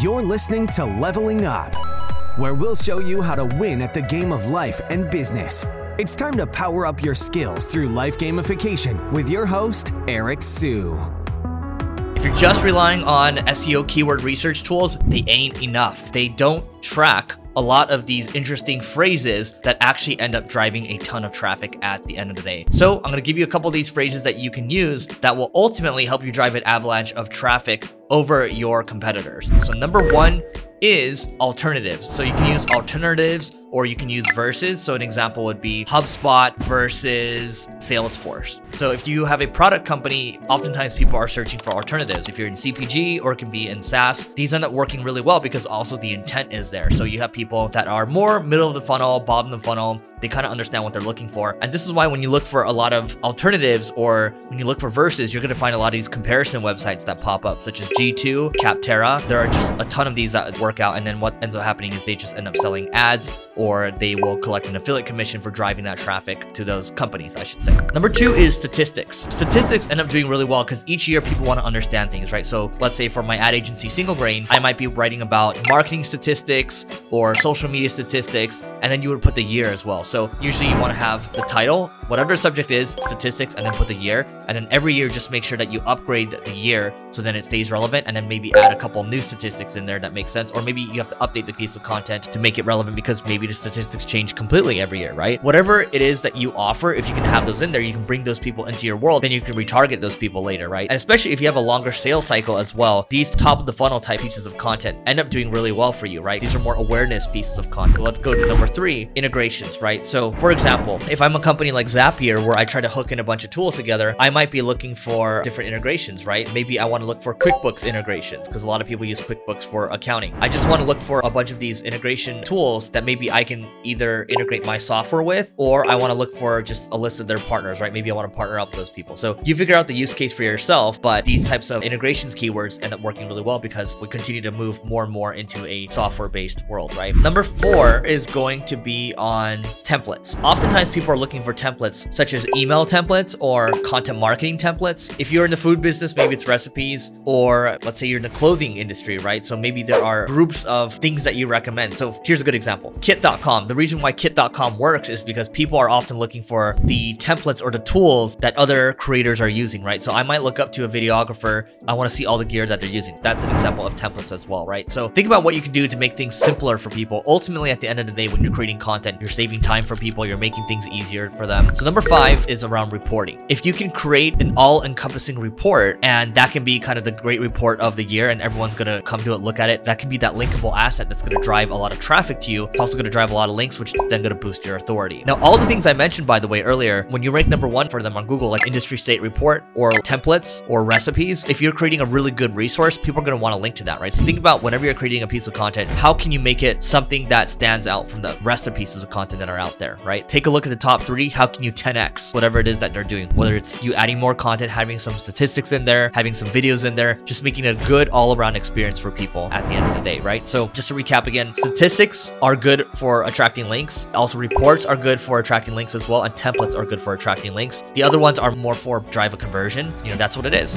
You're listening to Leveling Up, where we'll show you how to win at the game of life and business. It's time to power up your skills through life gamification with your host, Eric Siu. If you're just relying on SEO keyword research tools, they ain't enough. They don't track a lot of these interesting phrases that actually end up driving a ton of traffic at the end of the day. So I'm to give you a couple of these phrases that you can use that will ultimately help you drive an avalanche of traffic over your competitors. So number one is alternatives. So you can use alternatives or you can use versus. So an example would be HubSpot versus Salesforce. So if you have a product company, oftentimes people are searching for alternatives. If you're in CPG or it can be in SaaS, these end up working really well because also the intent is there. So you have people that are more middle of the funnel, bottom of the funnel, they kind of understand what they're looking for. And this is why when you look for a lot of alternatives or when you look for versus, you're going to find a lot of these comparison websites that pop up, such as G2, Capterra. There are just a ton of these that work out. And then what ends up happening is they just end up selling ads or they will collect an affiliate commission for driving that traffic to those companies, I should say. Number two is statistics. Statistics end up doing really well because each year people want to understand things, right? So let's say for my ad agency, Single Grain, I might be writing about marketing statistics or social media statistics, and then you would put the year as well. Usually you want to have the title, whatever the subject is, statistics, and then put the year. And then every year, just make sure that you upgrade the year so then it stays relevant. And then maybe add a couple new statistics in there that makes sense. Or maybe you have to update the piece of content to make it relevant because maybe the statistics change completely every year, right? Whatever it is that you offer, if you can have those in there, you can bring those people into your world. Then you can retarget those people later, right? And especially if you have a longer sales cycle as well, these top of the funnel type pieces of content end up doing really well for you, right? These are more awareness pieces of content. Let's go to number three integrations, right? So, for example, if I'm a company like Zapier where I try to hook in a bunch of tools together, I might be looking for different integrations, right? Maybe I want to look for QuickBooks integrations because a lot of people use QuickBooks for accounting. I just want to look for a bunch of these integration tools that maybe I can either integrate my software with or I want to look for just a list of their partners, right? Maybe I want to partner up with those people. So you figure out the use case for yourself, but these types of integrations keywords end up working really well because we continue to move more and more into a software based world, right? Number four is going to be on templates. Oftentimes people are looking for templates such as email templates or content marketing templates. If you're in the food business, maybe it's recipes, or let's say you're in the clothing industry, right? So maybe there are groups of things that you recommend. So here's a good example kit.com. The reason why kit.com works is because people are often looking for the templates or the tools that other creators are using, right? So I might look up to a videographer, I want to see all the gear that they're using. That's an example of templates as well, right? So think about what you can do to make things simpler for people. Ultimately, at the end of the day, when you're creating content, you're saving time for people, you're making things easier for them. So number five is around reporting. If you can create an all-encompassing report, and that can be kind of the great report of the year, and everyone's gonna come to it, look at it, that can be that linkable asset that's gonna drive a lot of traffic to you. It's also gonna drive a lot of links, which is then gonna boost your authority. Now, all the things I mentioned, by the way, earlier, when you rank number one for them on Google, like industry state report or templates or recipes, if you're creating a really good resource, people are gonna wanna link to that, right? So think about whenever you're creating a piece of content, how can you make it something that stands out from the rest of pieces of content that are out there, right? Take a look at the top three. How can you 10x whatever it is that they're doing? Whether it's you adding more content, having some statistics in there, having some videos in there, just making a good all around experience for people at the end of the day, right? So just to recap again, statistics are good for attracting links. Also, reports are good for attracting links as well, and templates are good for attracting links. The other ones are more for drive a conversion. You know, that's what it is.